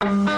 This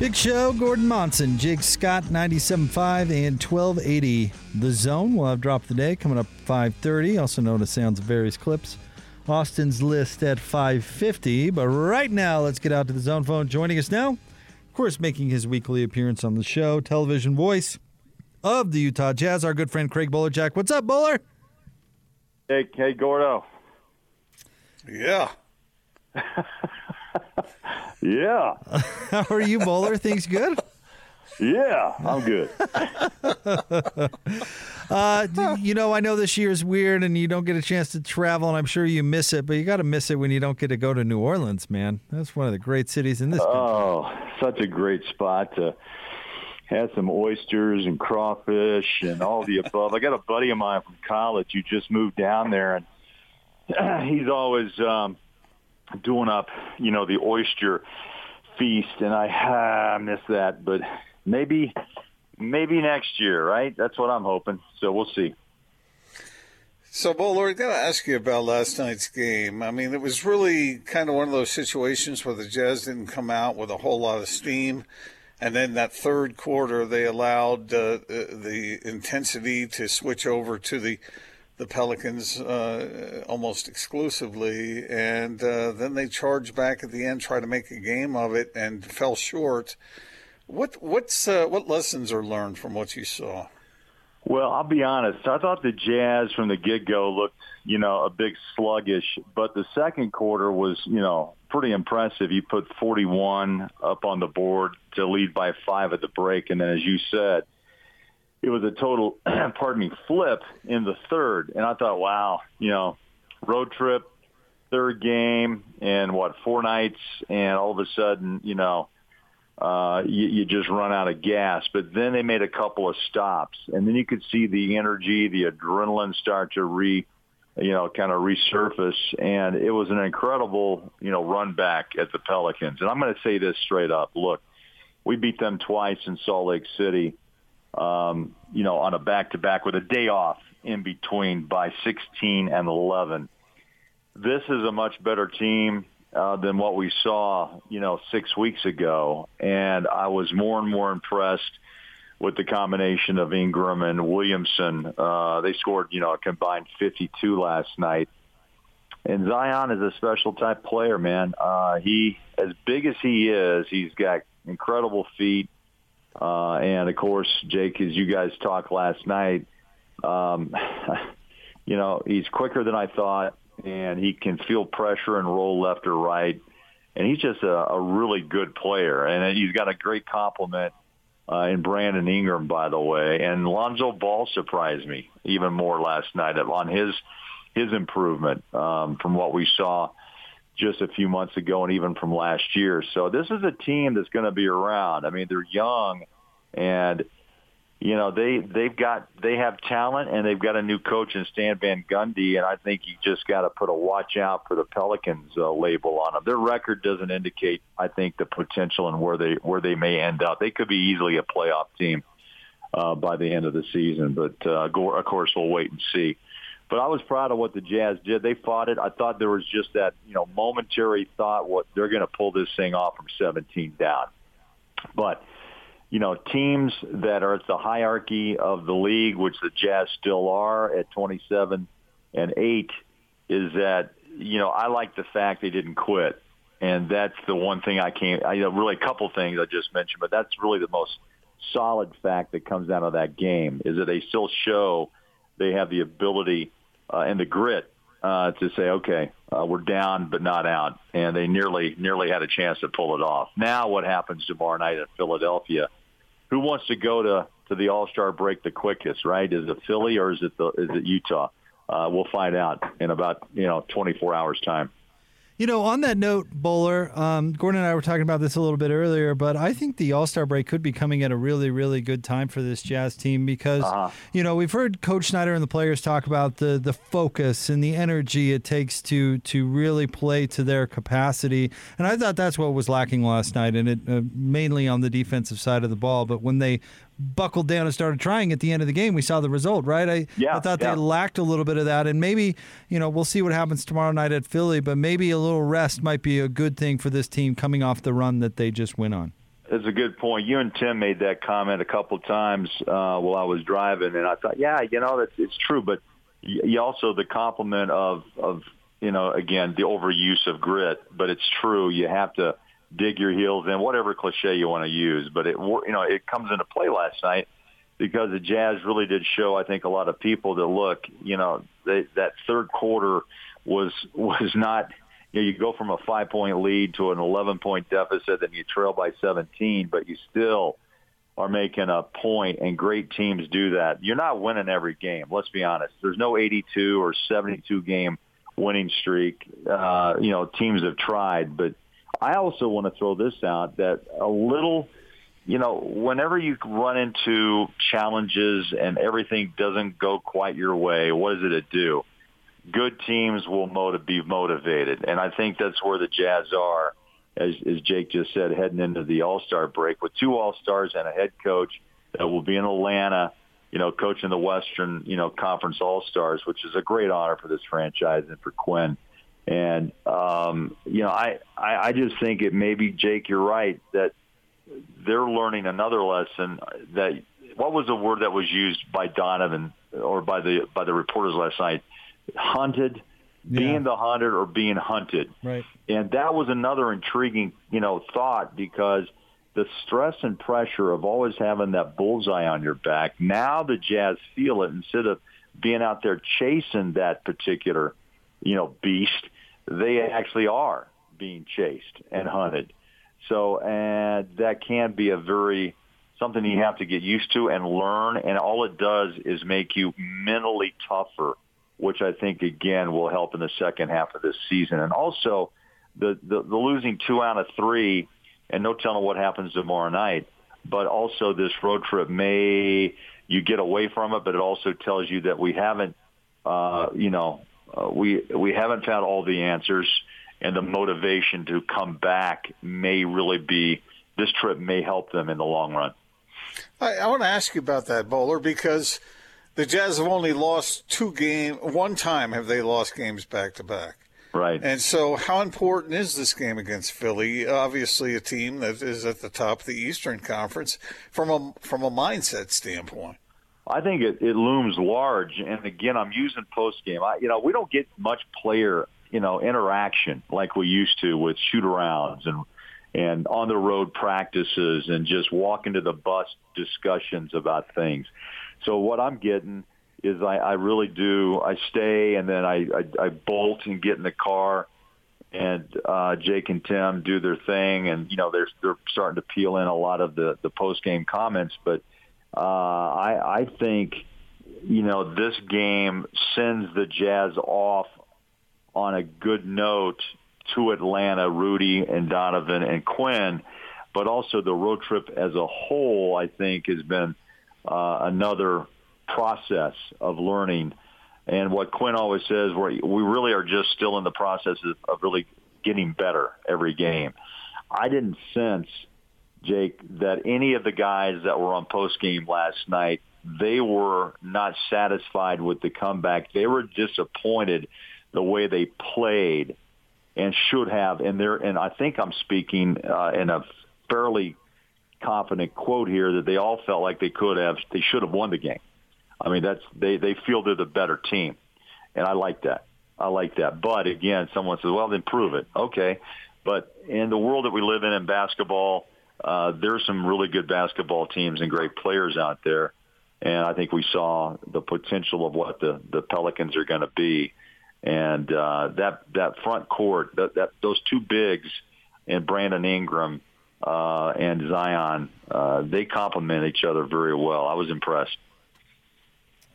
Big Show, Gordon Monson, Jake Scott, 97.5 and 1280 The Zone. We'll have Drop the Day coming up 5.30, also known as Sounds of Various Clips. Austin's list at 5.50. But right now, let's get out to the Zone phone. Joining us now, of course, making his weekly appearance on the show, television voice of the Utah Jazz, our good friend Craig Bolerjack, What's up, Bowler? Hey, hey, Gordo. Yeah. Yeah, How are you, Bowler? Things good? yeah, I'm good. Uh, you know, I know this year is weird and you don't get a chance to travel, and I'm sure you miss it, but you got to miss it when you don't get to go to New Orleans, man. That's one of the great cities in this country. Oh, such a great spot to have some oysters and crawfish and all the above. I got a buddy of mine from college who just moved down there, and he's always um, doing up, you know, the oyster feast, and I ah, miss that. But maybe, maybe next year, right? That's what I'm hoping. So we'll see. So, Bowler, I got to ask you about last night's game. I mean, it was really kind of one of those situations where the Jazz didn't come out with a whole lot of steam. And then that third quarter, they allowed uh, the intensity to switch over to the the Pelicans uh, almost exclusively, and uh, then they charged back at the end, tried to make a game of it, and fell short. What what's uh, what lessons are learned from what you saw? Well, I'll be honest. I thought the Jazz from the get-go looked, you know, a bit sluggish, but the second quarter was, you know, pretty impressive. You put 41 up on the board to lead by five at the break, and then, as you said, it was a total, pardon me, flip in the third. And I thought, wow, you know, road trip, third game, and what four nights, and all of a sudden, you know, uh, you, you just run out of gas. But then they made a couple of stops, and then you could see the energy, the adrenaline start to re, you know, kind of resurface, and it was an incredible, you know, run back at the Pelicans. And I'm going to say this straight up: look, we beat them twice in Salt Lake City. Um, you know, on a back-to-back with a day off in between by 16 and 11. This is a much better team uh, than what we saw, you know, six weeks ago. And I was more and more impressed with the combination of Ingram and Williamson. Uh, they scored, you know, a combined 52 last night. And Zion is a special type player, man. Uh, he, as big as he is, he's got incredible feet. Uh, and of course, Jake, as you guys talked last night, um, you know, he's quicker than I thought and he can feel pressure and roll left or right. And he's just a, a really good player, and he's got a great compliment uh, in Brandon Ingram, by the way. And Lonzo Ball surprised me even more last night on his his improvement um, from what we saw just a few months ago, and even from last year. So this is a team that's going to be around. I mean, they're young, and you know they they've got they have talent and they've got a new coach in Stan Van Gundy and I think you just got to put a watch out for the Pelicans uh, label on them. Their record doesn't indicate I think the potential and where they where they may end up. They could be easily a playoff team uh, by the end of the season, but uh, of course we'll wait and see. But I was proud of what the Jazz did. They fought it. I thought there was just that you know momentary thought what they're going to pull this thing off from 17 down, but you know, teams that are at the hierarchy of the league, which the Jazz still are at 27 and 8, is that, you know, I like the fact they didn't quit. And that's the one thing I can't, I, you know, really a couple things I just mentioned, but that's really the most solid fact that comes out of that game is that they still show they have the ability uh, and the grit uh, to say, okay, uh, we're down but not out, and they nearly nearly had a chance to pull it off. Now, what happens tomorrow night in Philadelphia? who wants to go to to the All Star break the quickest? Right? Is it Philly or is it the is it Utah? Uh, we'll find out in about you know 24 hours time. You know, on that note, Bowler, um, Gordon and I were talking about this a little bit earlier, but I think the All Star break could be coming at a really, really good time for this Jazz team because, uh-huh. you know, we've heard Coach Snyder and the players talk about the the focus and the energy it takes to to really play to their capacity, and I thought that's what was lacking last night, and it uh, mainly on the defensive side of the ball. But when they buckled down and started trying at the end of the game, we saw the result, right? I, yeah, I thought yeah. they lacked a little bit of that. And maybe, you know, we'll see what happens tomorrow night at Philly, but maybe a little rest might be a good thing for this team coming off the run that they just went on. It's a good point. You and Tim made that comment a couple of times uh, while I was driving, and I thought, yeah, you know, that's it's true. But you also the compliment of of you know again the overuse of grit, but it's true. You have to dig your heels in, whatever cliche you want to use. But it, you know, it comes into play last night because the Jazz really did show, I think, a lot of people that look, you know, they, that third quarter was was not. You know, you go from a five point lead to an 11 point deficit, then you trail by 17, but you still are making a point, and great teams do that. You're not winning every game. Let's be honest. There's no 82 or 72 game winning streak. Uh, you know, teams have tried, but I also want to throw this out that a little, you know, whenever you run into challenges and everything doesn't go quite your way, what does it do? Good teams will motiv- be motivated, and I think that's where the Jazz are, as, as Jake just said, heading into the All Star break with two All Stars and a head coach that will be in Atlanta you know, coaching the Western, you know, Conference All Stars, which is a great honor for this franchise and for Quin. And um, you know, I, I I just think it maybe Jake, you're right that they're learning another lesson that what was the word that was used by Donovan or by the by the reporters last night? Hunted, yeah. being the hunted or being hunted. Right. And that was another intriguing, you know, thought because the stress and pressure of always having that bullseye on your back. Now the Jazz feel it instead of being out there chasing that particular, you know, beast they actually are being chased and hunted. So, and that can be a very something you have to get used to and learn. And all it does is make you mentally tougher, which I think again will help in the second half of this season. And also, the the, the losing two out of three, and no telling what happens tomorrow night. But also, this road trip may you get away from it, but it also tells you that we haven't, uh, you know, uh, we we haven't found all the answers, and the motivation to come back may really be this trip may help them in the long run. I, I want to ask you about that, Bowler, because the Jazz have only lost two game. One time have they lost games back to back. Right. And so, how important is this game against Philly? Obviously, a team that is at the top of the Eastern Conference from a from a mindset standpoint. I think it, it looms large. And again, I'm using post game. I, you know, we don't get much player, you know, interaction like we used to with shoot arounds and and on the road practices and just walking to the bus discussions about things. So what I'm getting is I, I really do. I stay and then I, I, I bolt and get in the car and uh, Jake and Tim do their thing, and you know they're they're starting to peel in a lot of the the post game comments, but uh, I, I think, you know, this game sends the Jazz off on a good note to Atlanta, Rudy and Donovan and Quin, but also the road trip as a whole, I think, has been uh, another process of learning. And what Quin always says, we we really are just still in the process of, of really getting better every game. I didn't sense – Jake, that any of the guys that were on post game last night, they were not satisfied with the comeback. They were disappointed the way they played and should have. And there, and I think I'm speaking uh, in a fairly confident quote here that they all felt like they could have, they should have won the game. I mean, that's they they feel they're the better team, and I like that. I like that. But again, someone says, "Well, then prove it." Okay, but in the world that we live in in basketball uh, there's some really good basketball teams and great players out there. And I think we saw the potential of what the, the Pelicans are going to be. And uh, that that front court, that, that those two bigs, and Brandon Ingram uh, and Zion, uh, they complement each other very well. I was impressed.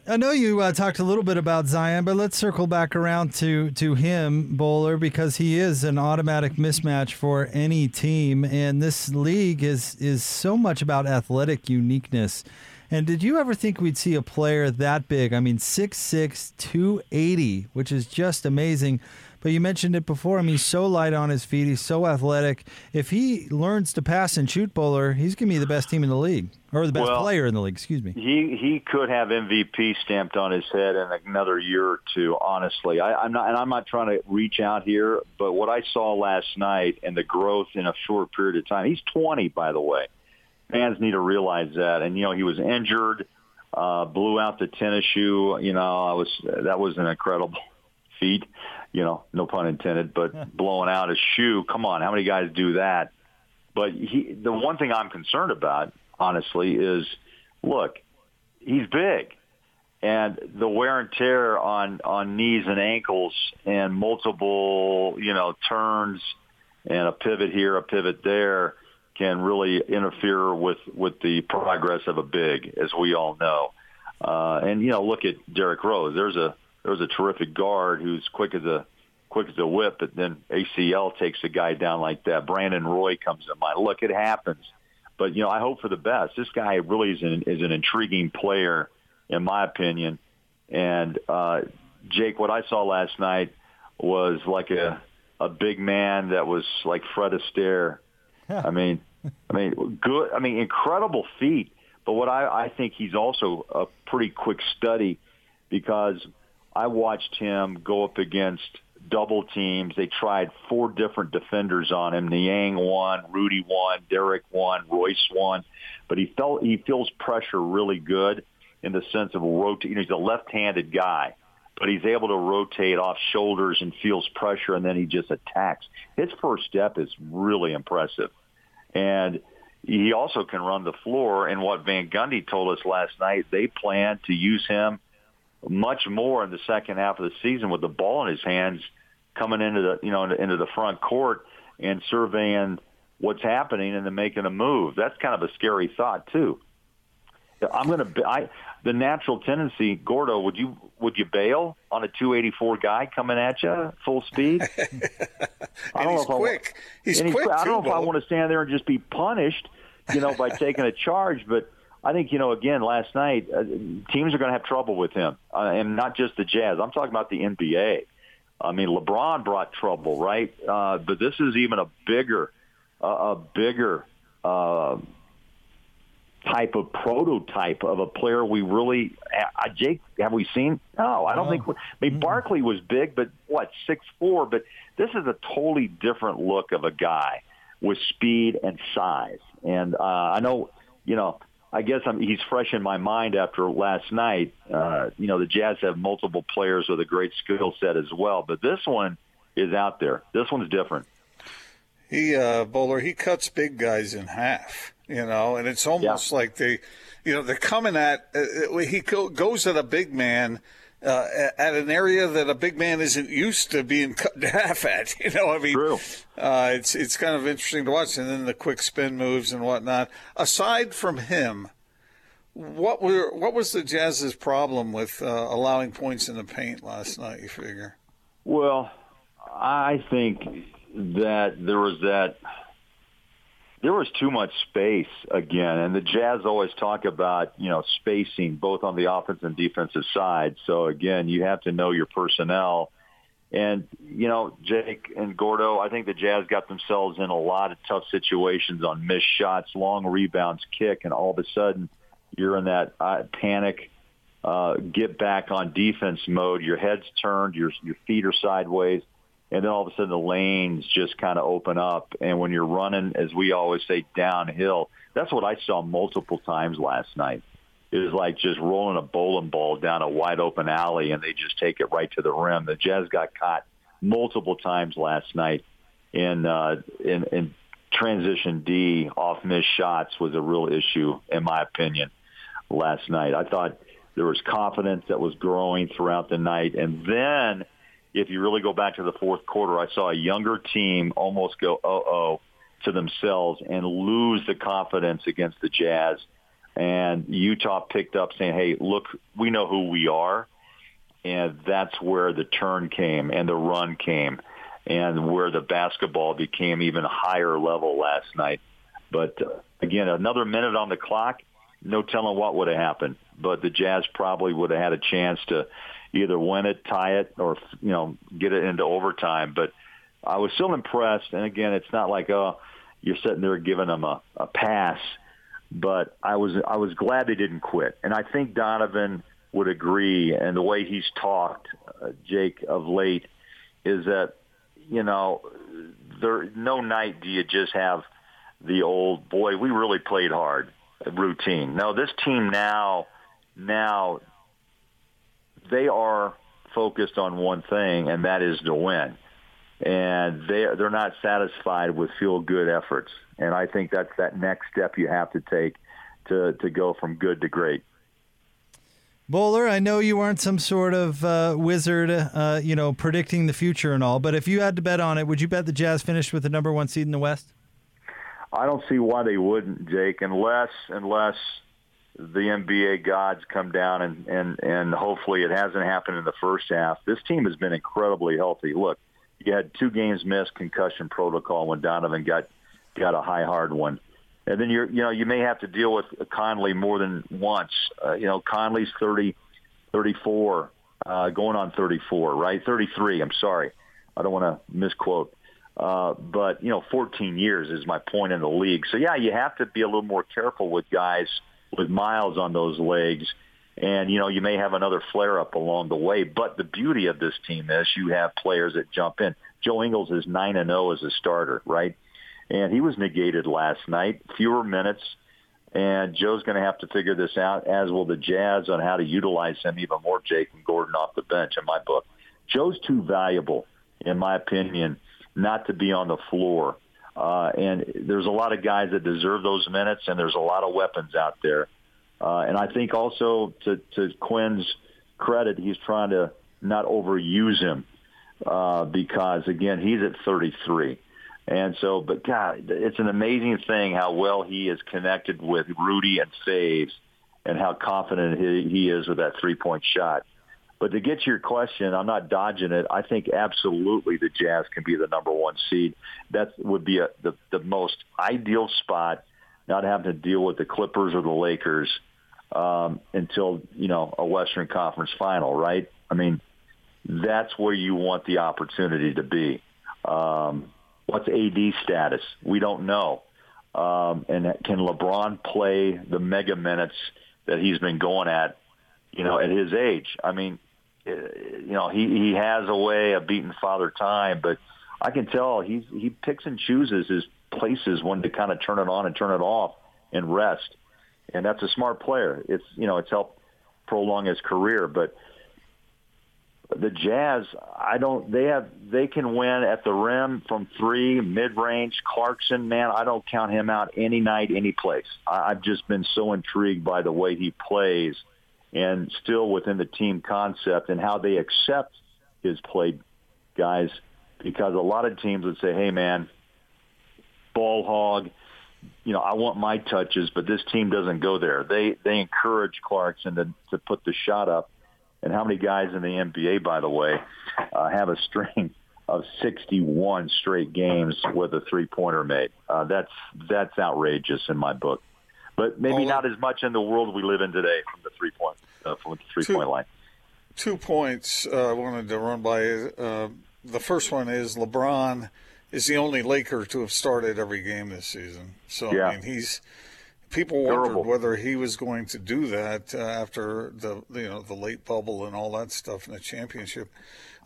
I know you uh, talked a little bit about Zion, but let's circle back around to to him, Bowler, because he is an automatic mismatch for any team, and this league is is so much about athletic uniqueness. And did you ever think we'd see a player that big? I mean, 6'6", 280, which is just amazing. But you mentioned it before. I mean, he's so light on his feet. He's so athletic. If he learns to pass and shoot bowler, he's going to be the best team in the league, or the best well, player in the league. Excuse me. He he could have MVP stamped on his head in another year or two. Honestly, I, I'm not, and I'm not trying to reach out here, but what I saw last night and the growth in a short period of time. He's 20, by the way. Fans need to realize that. And you know, he was injured, uh, blew out the tennis shoe. You know, I was that was an incredible feat you know, no pun intended, but blowing out a shoe. Come on, how many guys do that? But he, the one thing I'm concerned about, honestly, is look, he's big, and the wear and tear on on knees and ankles, and multiple, you know, turns, and a pivot here, a pivot there, can really interfere with with the progress of a big, as we all know. Uh, and you know, look at Derrick Rose. There's a there was a terrific guard who's quick as a quick as a whip, but then ACL takes a guy down like that. Brandon Roy comes to mind. Look, it happens. But you know, I hope for the best. This guy really is an is an intriguing player, in my opinion. And uh, Jake, what I saw last night was like a a big man that was like Fred Astaire. I mean, I mean, good. I mean, incredible feat. But what I, I think he's also a pretty quick study because I watched him go up against double teams. They tried four different defenders on him. Niang won, Rudy won, Derrick won, Royce won. But he felt he feels pressure really good in the sense of rotate. You know, he's a left-handed guy, but he's able to rotate off shoulders and feels pressure, and then he just attacks. His first step is really impressive, and he also can run the floor. And what Van Gundy told us last night, they plan to use him much more in the second half of the season with the ball in his hands coming into the you know into the front court and surveying what's happening and then making a move. That's kind of a scary thought too. I'm going to I the natural tendency, Gordo, would you would you bail on a 284 guy coming at you full speed? I don't know if quick. I, he's quick. I don't know if I want to stand there and just be punished, you know, by taking a charge, but I think you know. Again, last night, uh, teams are going to have trouble with him, uh, and not just the Jazz. I'm talking about the NBA. I mean, LeBron brought trouble, right? Uh, but this is even a bigger, uh, a bigger uh, type of prototype of a player we really. Uh, Jake, have we seen? No, I don't think. I mean. Barkley was big, but what six four? But this is a totally different look of a guy with speed and size. And uh, I know, you know, I guess I'm, he's fresh in my mind after last night. Uh, you know, the Jazz have multiple players with a great skill set as well, but this one is out there. This one's different. He uh, Bowler, he cuts big guys in half. You know, and it's almost yeah. like they, you know, they're coming at. Uh, he goes at a big man. Uh, at an area that a big man isn't used to being cut in half at. You know, I mean, uh, it's it's kind of interesting to watch, and then the quick spin moves and whatnot. Aside from him, what were what was the Jazz's problem with uh, allowing points in the paint last night? You figure? Well, I think that there was that there was too much space again, and the Jazz always talk about you know spacing both on the offensive and defensive side. So again, you have to know your personnel. And you know, Jake and Gordo, I think the Jazz got themselves in a lot of tough situations on missed shots, long rebounds, kick, and all of a sudden you're in that uh, panic, uh, get back on defense mode. Your head's turned, your your feet are sideways, and then all of a sudden the lanes just kind of open up. And when you're running, as we always say, downhill, that's what I saw multiple times last night. It was like just rolling a bowling ball down a wide open alley, and they just take it right to the rim. The Jazz got caught multiple times last night in uh, in, in transition D off missed shots was a real issue in my opinion last night. I thought there was confidence that was growing throughout the night. And then if you really go back to the fourth quarter, I saw a younger team almost go, uh-oh, to themselves and lose the confidence against the Jazz. And Utah picked up saying, hey, look, we know who we are. And that's where the turn came and the run came and where the basketball became even higher level last night. But uh, again, another minute on the clock, no telling what would have happened. But the Jazz probably would have had a chance to either win it, tie it, or you know get it into overtime. But I was still impressed. And again, it's not like oh you're sitting there giving them a, a pass, but I was I was glad they didn't quit. And I think Donovan would agree. And the way he's talked, uh, Jake, of late, is that you know there no night do you just have the old boy. We really played hard routine. No, this team now now they are focused on one thing, and that is to win. And they they're not satisfied with feel good efforts. And I think that's that next step you have to take to to go from good to great. Bowler, I know you aren't some sort of uh, wizard, uh, you know, predicting the future and all, but if you had to bet on it, would you bet the Jazz finished with the number one seed in the West? I don't see why they wouldn't, Jake, unless unless the NBA gods come down and and and hopefully it hasn't happened in the first half. This team has been incredibly healthy. Look, you had two games missed, concussion protocol when Donovan got got a high hard one, and then you're you know you may have to deal with Conley more than once. Uh, you know Conley's 30, 34, uh, going on 34, right? 33. I'm sorry, I don't want to misquote. Uh, but you know, 14 years is my point in the league. So yeah, you have to be a little more careful with guys with miles on those legs. And, you know, you may have another flare up along the way. But the beauty of this team is you have players that jump in. Joe Ingles is 9 and 0 as a starter, right? And he was negated last night, fewer minutes. And Joe's going to have to figure this out, as will the Jazz, on how to utilize him even more, Jake and Gordon off the bench, in my book. Joe's too valuable, in my opinion, not to be on the floor uh, and there's a lot of guys that deserve those minutes, and there's a lot of weapons out there. Uh, and I think also to, to Quin's credit, he's trying to not overuse him uh, because, again, he's at 33. And so, but God, it's an amazing thing how well he is connected with Rudy and Faves and how confident he, he is with that three-point shot. But to get to your question, I'm not dodging it. I think absolutely the Jazz can be the number one seed. That would be a, the the most ideal spot, not having to deal with the Clippers or the Lakers um, until you know a Western Conference final, right? I mean, that's where you want the opportunity to be. Um, what's AD status? We don't know. Um, and can LeBron play the mega minutes that he's been going at you know, at his age. I mean, Uh, you know, he he has a way of beating Father Time, but I can tell he's he picks and chooses his places when to kind of turn it on and turn it off and rest, and that's a smart player. It's you know it's helped prolong his career, but the Jazz, I don't. They have. They can win at the rim from three, mid range. Clarkson, man, I don't count him out any night, any place. I, I've just been so intrigued by the way he plays and still within the team concept and how they accept his play, guys, because a lot of teams would say, hey, man, ball hog, you know, I want my touches, but this team doesn't go there. They they encourage Clarkson to, to put the shot up. And how many guys in the NBA, by the way, uh, have a string of 61 straight games with a three-pointer made? Uh, that's that's outrageous in my book but maybe All not as much in the world we live in today from the three point uh, from the three two, point line. Two points uh, I wanted to run by. Uh, the first one is LeBron is the only Laker to have started every game this season. So yeah. I mean, he's people wondered Durable. whether he was going to do that uh, after the you know the late bubble and all that stuff in the championship.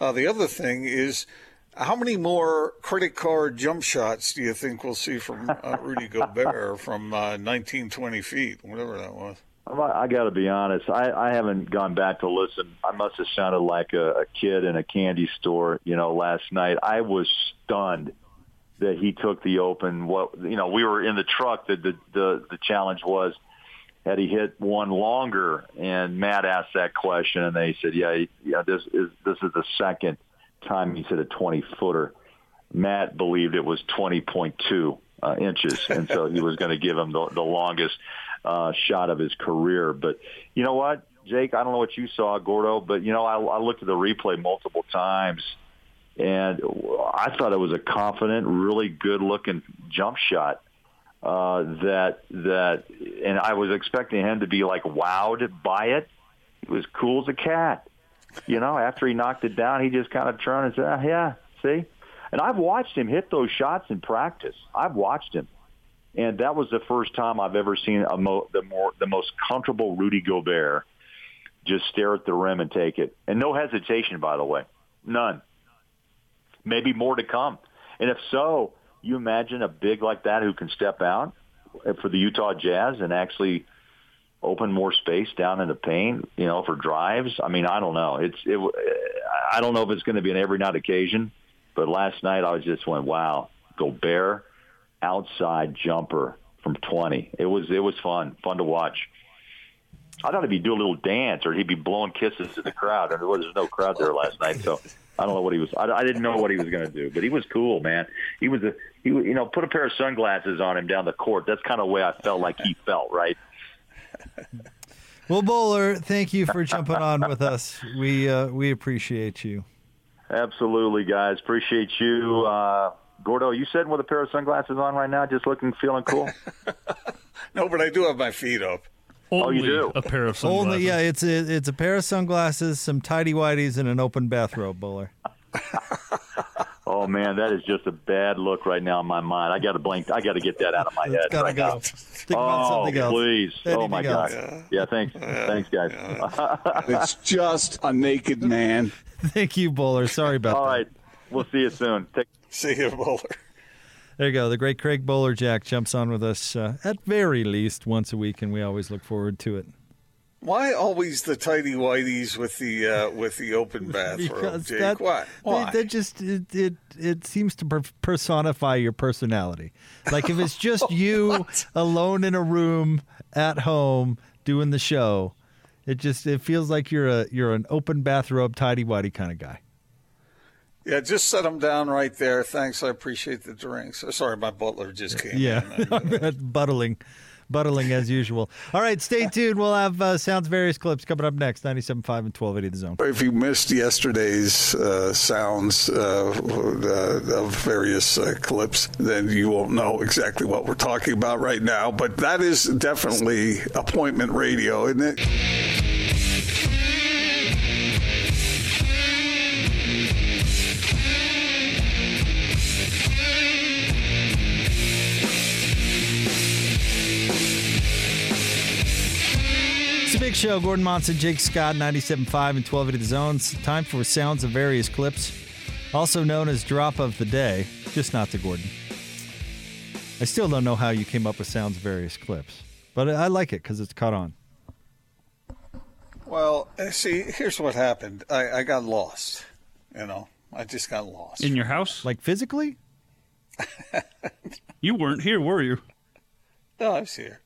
Uh, the other thing is how many more credit card jump shots do you think we'll see from uh, Rudy Gobert from uh, 19, 20 feet, whatever that was? I got to be honest. I, I haven't gone back to listen. I must have sounded like a, a kid in a candy store, you know, last night. I was stunned that he took the open. What you know, we were in the truck. The the the, the challenge was had he hit one longer. And Matt asked that question, and they said, yeah, yeah. This is this is the second time he said a 20 footer. Matt believed it was 20.2 uh, inches, and so he was going to give him the, the longest. uh, shot of his career. But you know what, Jake? I don't know what you saw, Gordo, but you know I, I looked at the replay multiple times, and I thought it was a confident, really good-looking jump shot. Uh, that that, and I was expecting him to be like wowed by it. He was cool as a cat. You know, after he knocked it down, he just kind of turned and said, ah, "Yeah, see." And I've watched him hit those shots in practice. I've watched him, and that was the first time I've ever seen a mo- the more the most comfortable Rudy Gobert just stare at the rim and take it, and no hesitation, by the way, none. Maybe more to come, and if so, you imagine a big like that who can step out for the Utah Jazz and actually open more space down in the paint, you know, for drives. I mean, I don't know. It's it. I don't know if it's going to be an every night occasion, but last night I was just went, wow, Gobert outside jumper from 20. It was it was fun, fun to watch. I thought he'd do a little dance or he'd be blowing kisses to the crowd. And there was no crowd there last night, so I don't know what he was. I, I didn't know what he was going to do, but he was cool, man. He was a he, you know, put a pair of sunglasses on him down the court. That's kind of the way I felt like he felt, right? Well, Bowler, thank you for jumping on with us. We uh, we appreciate you. Absolutely, guys. Appreciate you. Uh, Gordo, you sitting with a pair of sunglasses on right now, just looking, feeling cool? no, but I do have my feet up. Oh, you do? a pair of sunglasses. Only yeah, it's a it's a pair of sunglasses, some tidy whities, and an open bathrobe, Bowler. Oh man, that is just a bad look right now in my mind. I got to blink. I got to get that out of my head. It's gotta right go. now. Think about oh, something else. please! oh my else. God! Yeah, thanks, thanks, guys. It's just a naked man. Thank you, Bowler. Sorry about All that. All right. we'll see you soon. Take See you, Bowler. There you go. The great Craig Bolerjack jumps on with us uh, at very least once a week, and we always look forward to it. Why always the tidy whities with the uh, with the open bathrobe, Because Jake? that, Why? Why? They just it, it it seems to per- personify your personality. Like if it's just you alone in a room at home doing the show, it just it feels like you're a you're an open bathrobe tidy whitey kind of guy. yeah, just set them down right there. Thanks, I appreciate the drinks. Oh, Sorry, my butler just came Yeah, in. buttling, buttling as usual. All right, stay tuned. We'll have uh, sounds various clips coming up next. 97.5 and 1280 the zone. If you missed yesterday's uh, sounds uh, uh, of various uh, clips, then you won't know exactly what we're talking about right now. But that is definitely appointment radio, isn't it? Big show. Gordon Monson, Jake Scott, 97.5 and 1280 the zones. Time for sounds of various clips, also known as drop of the day, just not to Gordon. I still don't know how you came up with sounds of various clips, but I like it because it's caught on. Well, uh, see, here's what happened. I, I got lost. You know, I just got lost. In your house? Like physically? you weren't here, were you? no, I was here.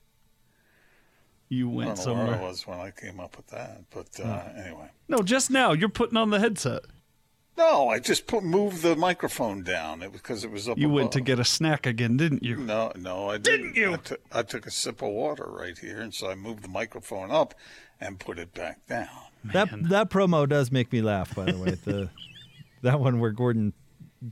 You I went don't know where I was when I came up with that, but uh, anyway. No, just now. You're putting on the headset. No, I just put moved the microphone down. It was because it was up. You went to get a snack again, didn't you? No, no, I didn't. Didn't you? I, took- a sip of water right here, and so I moved the microphone up and put it back down. That that promo does make me laugh, by the way. The that one where Gordon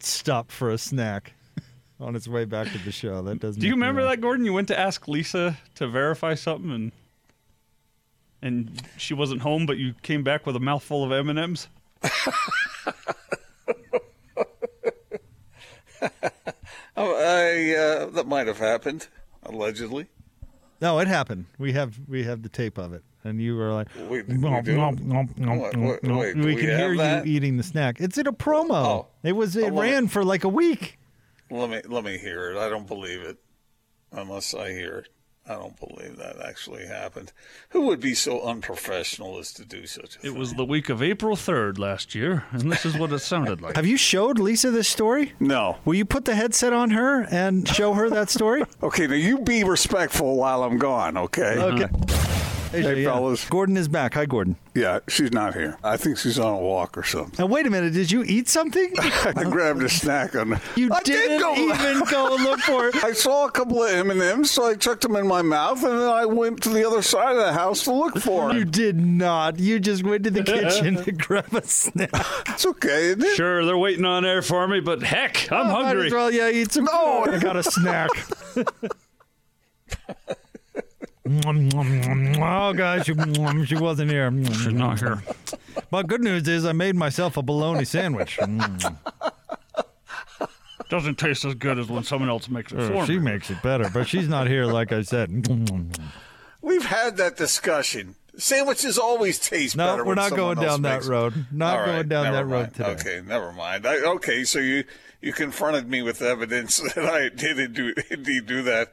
stopped for a snack on his way back to the show. That does. Do you remember that, Gordon? You went to ask Lisa to verify something, and and she wasn't home, but you came back with a mouthful of M and M's. Oh, I uh, that might have happened allegedly. No, it happened. We have we have the tape of it, and you were like, We- we "Nom, nom, nom, nom, Wait, wait, nom." wait, do we we can have hear that? you eating the snack. It's in a promo. Oh. It was it Oh, well, ran for like a week. Let me let me hear it. I don't believe it unless I hear it. I don't believe that actually happened. Who would be so unprofessional as to do such a It thing? was the week of April third last year, and this is what it sounded like. Have you showed Lisa this story? No. Will you put the headset on her and show her that story? Okay, now you be respectful while I'm gone, okay? okay. Hey, yeah. fellas. Gordon is back. Hi, Gordon. Yeah, she's not here. I think she's on a walk or something. Now, wait a minute. Did you eat something? I grabbed a snack on. You I didn't did go. even go look for it. I saw a couple of M and M's, so I chucked them in my mouth, and then I went to the other side of the house to look for them. You did not. You just went to the kitchen to grab a snack. It's okay, isn't it? Sure, they're waiting on air for me, but heck, I'm Oh, Might hungry. as well, yeah, eat some. No. I got a snack. Oh gosh, she, she wasn't here. She's not here. But good news is I made myself a bologna sandwich. Mm. Doesn't taste as good as when someone else makes it Uh, for she makes it better, but she's not here, like I said. We've had that discussion. Sandwiches always taste No, better. we're not someone going down that road. Not All going down never that road today. Okay, never mind. I, okay, so you you confronted me with evidence that I did do, indeed do that.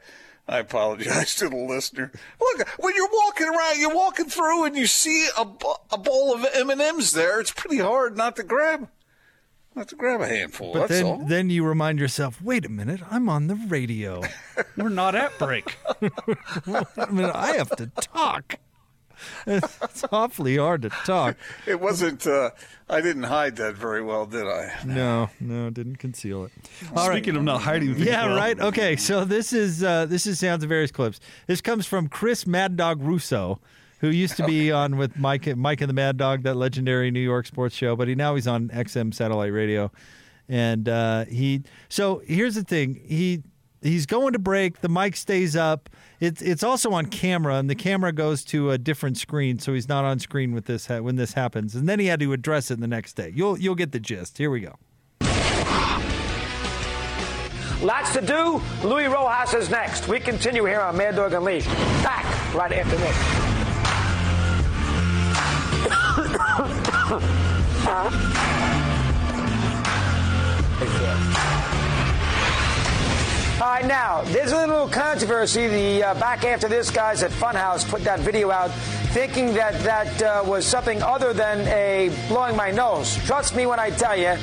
I apologize to the listener. Look, when you're walking around, you're walking through, and you see a, a bowl of M and M's there. It's pretty hard not to grab, not to grab a handful. But that's then, all. then you remind yourself, wait a minute, I'm on the radio. We're not at break. I mean, I have to talk. It's awfully hard to talk. It wasn't. Uh, I didn't hide that very well, did I? No, no, didn't conceal it. All right. Speaking of not hiding things, Yeah, well, right. Okay, so this is uh, this is sounds of various clips. This comes from Chris Mad Dog Russo, who used to be on with Mike Mike and the Mad Dog, that legendary New York sports show, but he now he's on XM satellite radio, and uh, he. So here's the thing he. He's going to break. The mic stays up. It's it's also on camera, and the camera goes to a different screen, so he's not on screen with this ha- when this happens. And then he had to address it the next day. You'll you'll get the gist. Here we go. Lots to do. Luis Rojas is next. We continue here on Mad Dog Unleashed. Back right after this. All right, now, there's a little controversy. The uh, back after this guys at Funhouse put that video out thinking that that uh, was something other than a blowing my nose. Trust me when I tell you,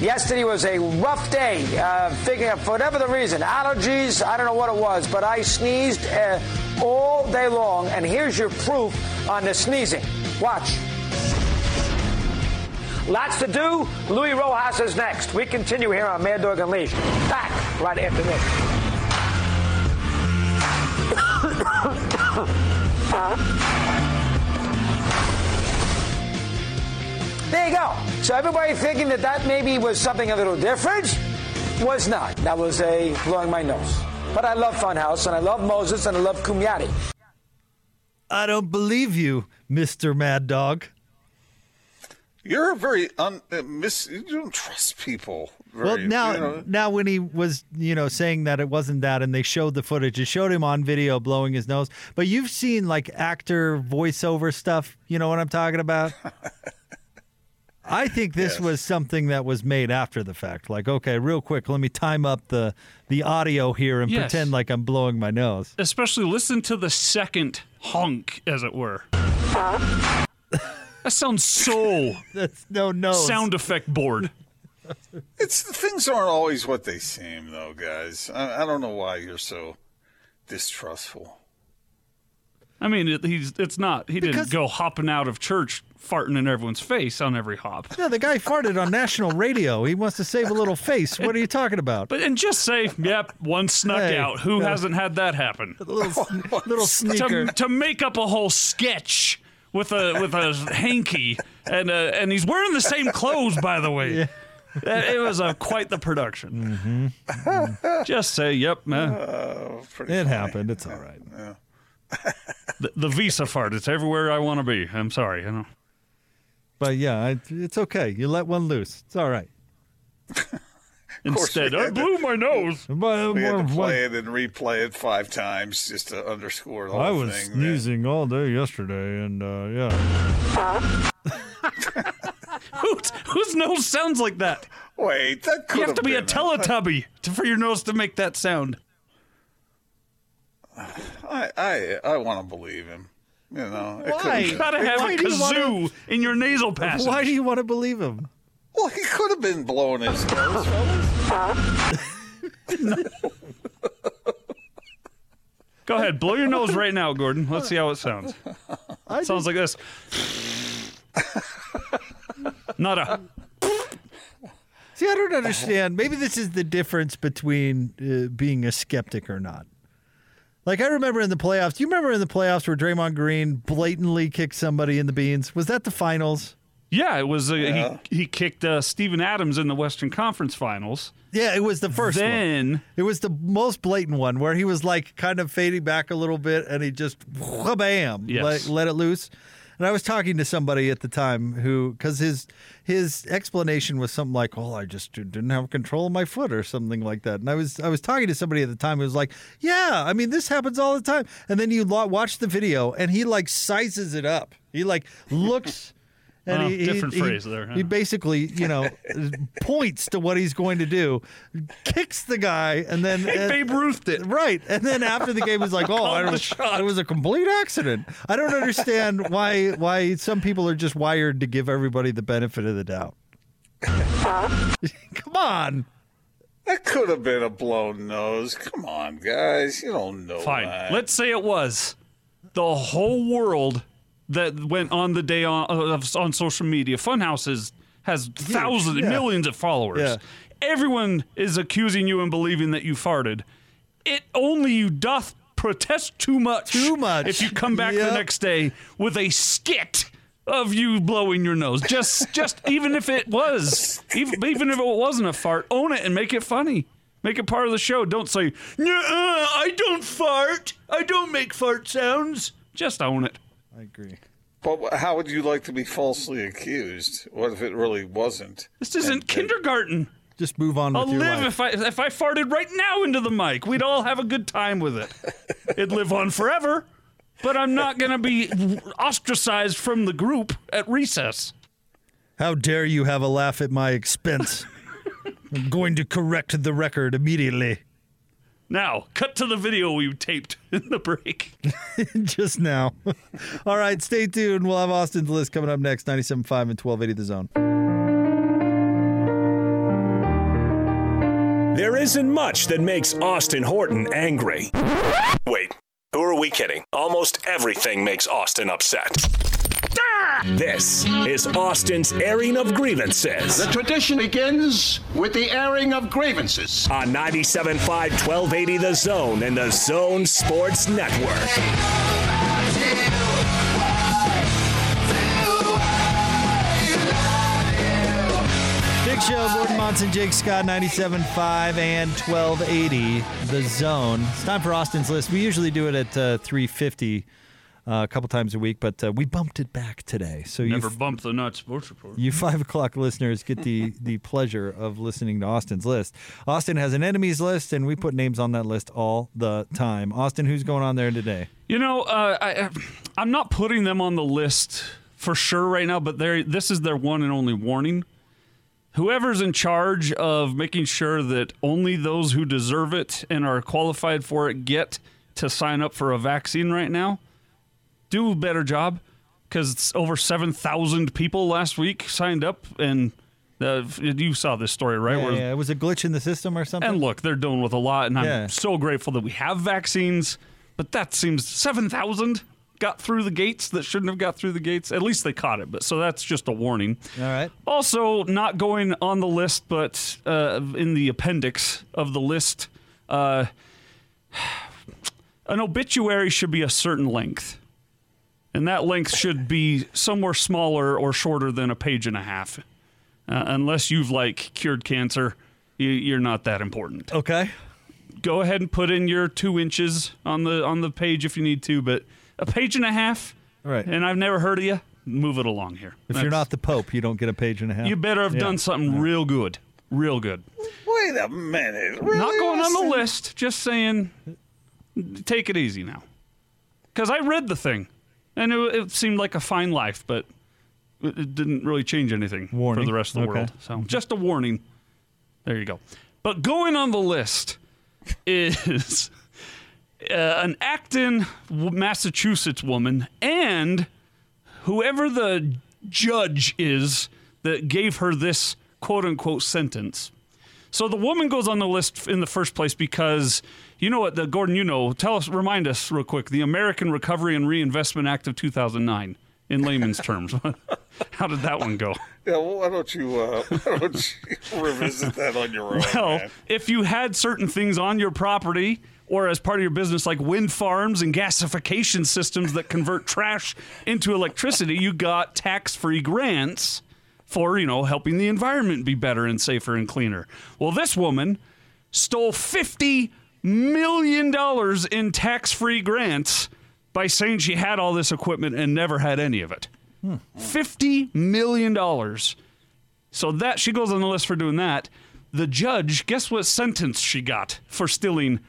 yesterday was a rough day. Uh, figuring for whatever the reason, allergies, I don't know what it was, but I sneezed uh, all day long. And here's your proof on the sneezing. Watch. Lots to do. Luis Rojas is next. We continue here on Mad Dog Unleashed. Back right after this. There you go. So everybody thinking that that maybe was something a little different was not. That was a blowing my nose. But I love Funhouse and I love Moses and I love Kumyati. I don't believe you, Mister Mad Dog. You're a very un, uh, mis. You don't trust people. Very, Well, now, you know. now when he was, you know, saying that it wasn't that, and they showed the footage, it showed him on video blowing his nose. But you've seen like actor voiceover stuff. You know what I'm talking about? I think this Yes. was something that was made after the fact. Like, okay, real quick, let me time up the the audio here and Yes. pretend like I'm blowing my nose. especially listen to the second honk, as it were. That sounds so That's no nose. sound effect board. It's things aren't always what they seem, though, guys. I, I don't know why you're so distrustful. I mean, it, he's it's not. He Because- didn't go hopping out of church farting in everyone's face on every hop. Yeah, the guy farted on national radio. He wants to save a little face. What are you talking about? But and just say, yep, one snuck Hey, out. Who yeah. hasn't had that happen? A little, sn- little sneaker. to, to make up a whole sketch with a with a hanky and uh, and he's wearing the same clothes by the way. Uh, It was uh, quite the production. Mm-hmm. Just say, yep, man. Pretty It funny. happened. It's all right. The, the Visa fart. It's everywhere I want to be. I'm sorry. You know. But yeah, I, it's okay. You let one loose. It's all right. course Instead, I had to- blew my nose. But, We had to what- play it and replay it five times just to underscore the whole I was thing. sneezing all day yesterday, and uh, yeah. Who's, whose nose sounds like that? Wait, that could You have to be a Teletubby to, for your nose to make that sound. I I, I want to believe him. You know, Why? could've You gotta have Why a do you wanna- kazoo in your nasal passage. Why do you want to believe him? Well, he could have been blowing his nose, fellas. Go ahead, blow your nose right now, Gordon. Let's see how it sounds. I Sounds like this. Not a. See, I don't understand. Maybe this is the difference between uh, being a skeptic or not. Like I remember in the playoffs. Do you remember in the playoffs where Draymond Green blatantly kicked somebody in the beans? Was that the finals? Yeah, it was. Uh, He he kicked uh, Steven Adams in the Western Conference Finals. Yeah, it was the first one. then It was the most blatant one where he was like kind of fading back a little bit and he just bam Yes. let, let it loose. And I was talking to somebody at the time who, because his his explanation was something like, "Oh, I just didn't have control of my foot" or something like that. And I was I was talking to somebody at the time who was like, "Yeah, I mean this happens all the time." And then you watch the video and he like sizes it up. He like looks. And Oh, he, he- different he- phrase there, huh? He basically, you know, points to what he's going to do, kicks the guy, and then and- uh, Babe Ruthed it. Right. And then after the game, he's like, "Oh, I the was, shot. it was a complete accident." I don't understand why why some people are just wired to give everybody the benefit of the doubt. Come on. That could have been a blown nose. Come on, guys. You don't know. Fine. that. Let's say it was. The whole world that went on the day on uh, on social media. Funhouse is, has thousands, yeah. millions of followers. Yeah. Everyone is accusing you and believing that you farted. It only you doth protest too much. Too much. If you come back the next day with a skit of you blowing your nose, just just even if it was, even even if it wasn't a fart, own it and make it funny. Make it part of the show. Don't say, "Nuh-uh, I don't fart. I don't make fart sounds." Just own it. I agree. But how would you like to be falsely accused? What if it really wasn't? This isn't kindergarten. Just move on I'll your live life. if I if I farted right now into the mic. We'd all have a good time with it. It'd live on forever. But I'm not gonna be ostracized from the group at recess. How dare you have a laugh at my expense? I'm going to correct the record immediately. Now, cut to the video we taped in the break. Just now. All right, stay tuned. We'll have Austin's list coming up next 97.5 and 1280 The Zone. There isn't much that makes Austin Horton angry. Wait, who are we kidding? Almost everything makes Austin upset. This is Austin's airing of grievances The tradition begins with the airing of grievances. on 97.5 1280 The Zone and The Zone Sports Network. Big show, Gordon Monson, Jake Scott, 97.5 and 1280, The Zone. It's time for Austin's List. We usually do it at uh, 350 uh, a couple times a week, but uh, we bumped it back today. So you, Never bump the nut sports report. you 5 o'clock listeners get the, the pleasure of listening to Austin's List. Austin has an enemies list, and we put names on that list all the time. Austin, who's going on there today? You know, uh, I, I'm not putting them on the list for sure right now, but they're, this is their one and only warning. Whoever's in charge of making sure that only those who deserve it and are qualified for it get to sign up for a vaccine right now, do a better job because over 7,000 people last week signed up. And uh, you saw this story, right? Yeah, Where- yeah, it was a glitch in the system or something. and look, they're doing with a lot, and I'm so grateful that we have vaccines. But that seems seven thousand got through the gates that shouldn't have got through the gates. At least they caught it. But so that's just a warning. All right. Also, not going on the list, but uh, in the appendix of the list, uh, an obituary should be a certain length. And that length should be somewhere smaller or shorter than a page and a half. Uh, unless you've like cured cancer, you, you're not that important. Okay. Go ahead and put in your two inches on the on the page if you need to, but a page and a half. All right. And I've never heard of you. Move it along here. If you're not the Pope, you don't get a page and a half. You better have Yeah. done something real good. Real good. Wait a minute. Really, Not going on the list, just saying take it easy now. Because I read the thing, and it, it seemed like a fine life, but it, it didn't really change anything Warning. for the rest of the Okay. world. So just a warning. There you go. But going on the list is uh, an Acton, Massachusetts woman, and whoever the judge is that gave her this quote unquote sentence. So the woman goes on the list in the first place because you know what, the Gordon, you know, tell us, remind us real quick, the American Recovery and Reinvestment Act of 2009, in layman's terms. How did that one go? Yeah, well, why don't you uh, why don't you revisit that on your own? Well, man? if you had certain things on your property or as part of your business, like wind farms and gasification systems that convert trash into electricity, you got tax free grants for, you know, helping the environment be better and safer and cleaner. Well, this woman stole $50 million dollars in tax free grants by saying she had all this equipment and never had any of it. $50 million. So that she goes on the list for doing that. The judge, guess what sentence she got for stealing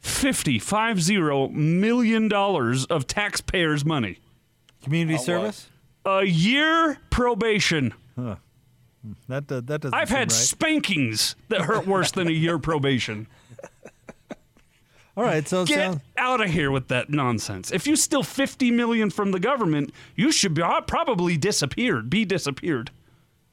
50, 50 million dollars of taxpayers' money? Community service? A year probation. That uh, that doesn't. I've seem had right. spankings that hurt worse than a year probation. All right, so Get sounds, out of here with that nonsense. If you steal 50 million from the government, you should be uh, probably disappeared, be disappeared.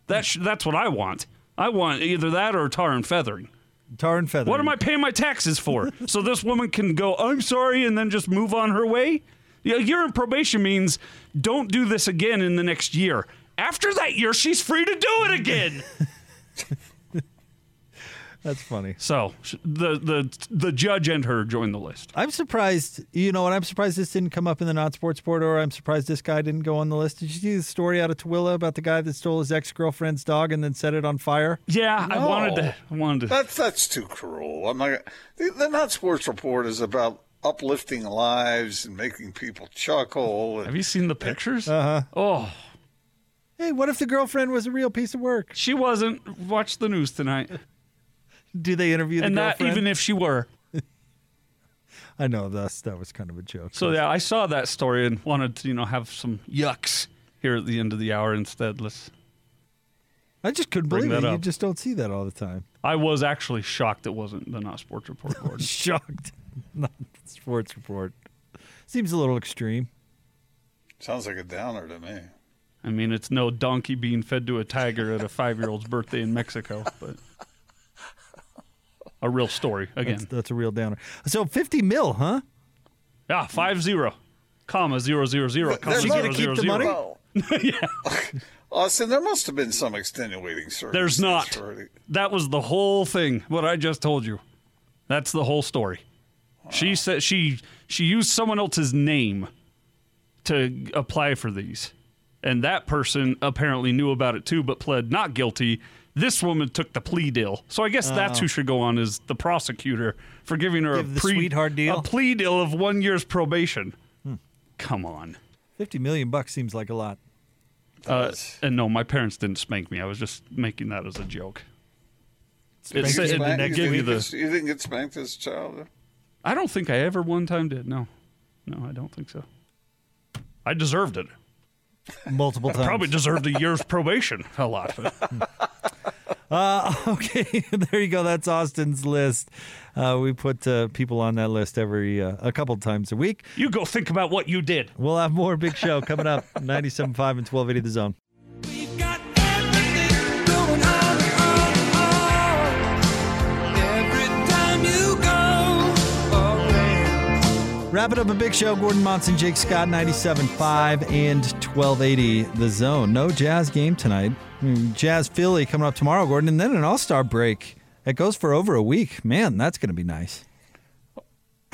That sh- that's what I want. I want either that or tar and feathering. tar and feather. What am I paying my taxes for? so this woman can go, I'm sorry, and then just move on her way? Yeah, a year in probation means don't do this again in the next year. After that year, she's free to do it again. That's funny. so the the the judge and her join the list. I'm surprised. You know what? I'm surprised this didn't come up in the non-sports sport, or I'm surprised this guy didn't go on the list. Did you see the story out of Tooele about the guy that stole his ex-girlfriend's dog and then set it on fire? Yeah, I wanted to. I wanted to. That's that's too cruel. I'm not. The, the not sports report is about uplifting lives and making people chuckle. Have you seen the pictures? Uh huh. Oh, Hey, what if the girlfriend was a real piece of work? she wasn't. Watch the news tonight. Do they interview the and that girlfriend? even if she were. I know that's that was kind of a joke. So yeah, I saw that story and wanted to, you know, have some yucks here at the end of the hour instead. Let's. I just couldn't Bring believe that it. You just don't see that all the time. I was actually shocked it wasn't the not sports report board. Shocked. Not sports report. Seems a little extreme. sounds like a downer to me. I mean, it's no donkey being fed to a tiger at a five-year-old's birthday in Mexico, but a real story again. That's, that's a real downer. So 50 mil, huh? yeah, five zero, comma zero zero zero, comma She zero gonna zero keep the money? Well, Austin, there must have been some extenuating circumstances. There's not. for. That was the whole thing. What I just told you. That's the whole story. She said she she used someone else's name to apply for these, and that person apparently knew about it too, but pled not guilty. This woman took the plea deal, so I guess that's who should go on as the prosecutor for giving her Oh. Give a the pre- sweetheart deal? Hmm. a plea deal of one year's probation. Come on. 50 million bucks seems like a lot. Uh, and no, my parents didn't spank me. I was just making that as a joke. It Spank said- you it the Spank- next give you, you didn't the. get, you didn't get spanked as a child? I don't think I ever one time did. No, no, I don't think so. I deserved it. Multiple times. Probably deserved a year's probation. A lot. Uh, okay, there you go. That's Austin's list. Uh, we put uh, people on that list every uh, a couple times a week. you go think about what you did. We'll have more big show coming up. 97.5 and 1280 the zone. Wrap it up a big show. Gordon Monson, Jake Scott, 97.5 and 1280 the zone. No jazz game tonight. Hmm, Jazz Philly coming up tomorrow, Gordon, and then an all star break. It goes for over a week. Man, that's going to be nice.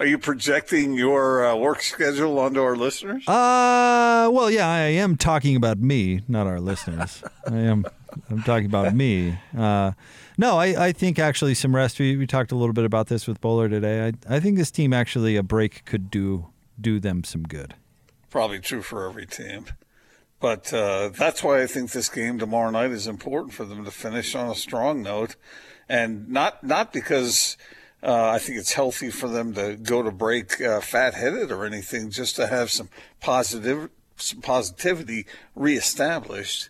Are you projecting your uh, work schedule onto our listeners? Uh, well, yeah, I am talking about me, not our listeners. I am. I'm talking about me. Uh, no, I, I think actually some rest. We, we talked a little bit about this with Boler today. I, I think this team actually a break could do do them some good. Probably true for every team. But uh, that's why I think this game tomorrow night is important for them to finish on a strong note, and not not because uh, I think it's healthy for them to go to break uh, fat-headed or anything, just to have some positive some positivity reestablished,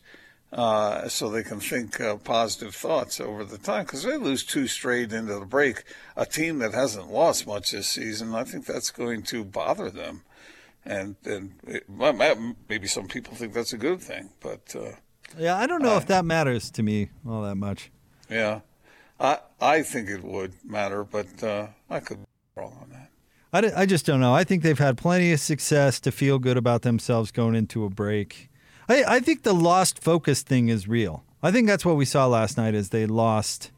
uh, so they can think uh, positive thoughts over the time. Because they lose two straight into the break, a team that hasn't lost much this season, I think that's going to bother them and and it, maybe some people think that's a good thing, but uh, Yeah, I don't know if that matters to me all that much. Yeah, I I think it would matter, but uh, I could be wrong on that. I, d- I just don't know. I think they've had plenty of success to feel good about themselves going into a break. I, I think the lost focus thing is real. I think that's what we saw last night is they lost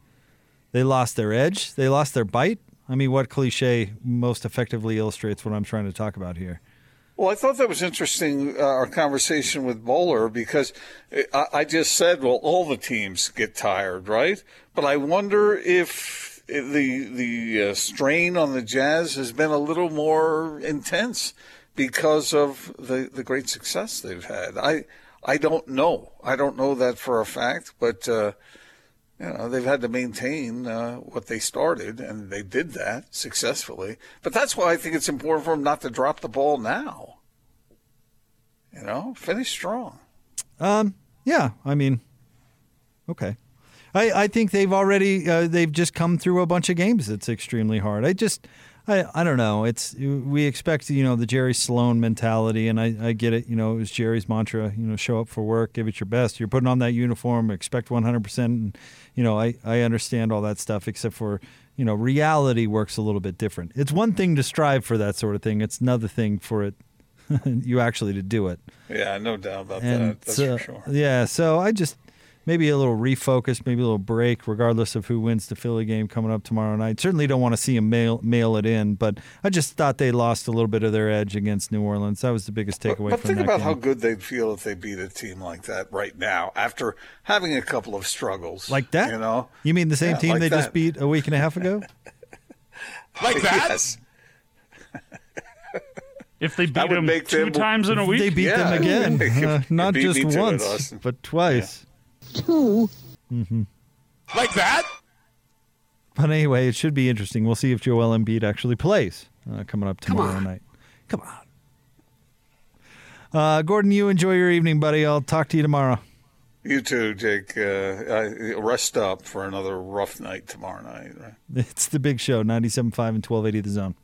they lost their edge, they lost their bite. I mean, what cliche most effectively illustrates what I'm trying to talk about here? Well, I thought that was interesting, uh, our conversation with Boler, because I, I just said, well, all the teams get tired, right? But I wonder if the the uh, strain on the Jazz has been a little more intense because of the, the great success they've had. I I don't know. I don't know that for a fact, but uh, you know they've had to maintain uh, what they started, and they did that successfully. But that's why I think it's important for them not to drop the ball now. You know, finish strong. Um, yeah, I mean, okay. I, I think they've already uh, they've just come through a bunch of games. It's extremely hard. I just I, I don't know. It's we expect you know the Jerry Sloan mentality, and I, I get it. You know, it was Jerry's mantra. You know, show up for work, give it your best. You're putting on that uniform, expect 100. percent You know, I I understand all that stuff, except for you know reality works a little bit different. It's one thing to strive for that sort of thing. It's another thing for it you actually to do it. Yeah, no doubt about And that. That's so- for sure. Yeah, so I just maybe a little refocus, maybe a little break, regardless of who wins the Philly game coming up tomorrow night. Certainly don't want to see them mail mail it in, but I just thought they lost a little bit of their edge against New Orleans. That was the biggest But, takeaway but from think that about game. how good they'd feel if they beat a team like that right now after having a couple of struggles. like that? You know? You mean the same Yeah, team like they just beat a week and a half ago? Like that? Yes. If they beat them two them- times in a week, they beat Yeah. them again, uh, not just once, but twice. Like that? But anyway, it should be interesting. We'll see if Joel Embiid actually plays uh, coming up tomorrow night. Come on. Uh, Gordon, you enjoy your evening, buddy. I'll talk to you tomorrow. You too, Jake. Uh, I- rest up for another rough night tomorrow night. Right? It's the big show, 97.5 and 1280 The Zone.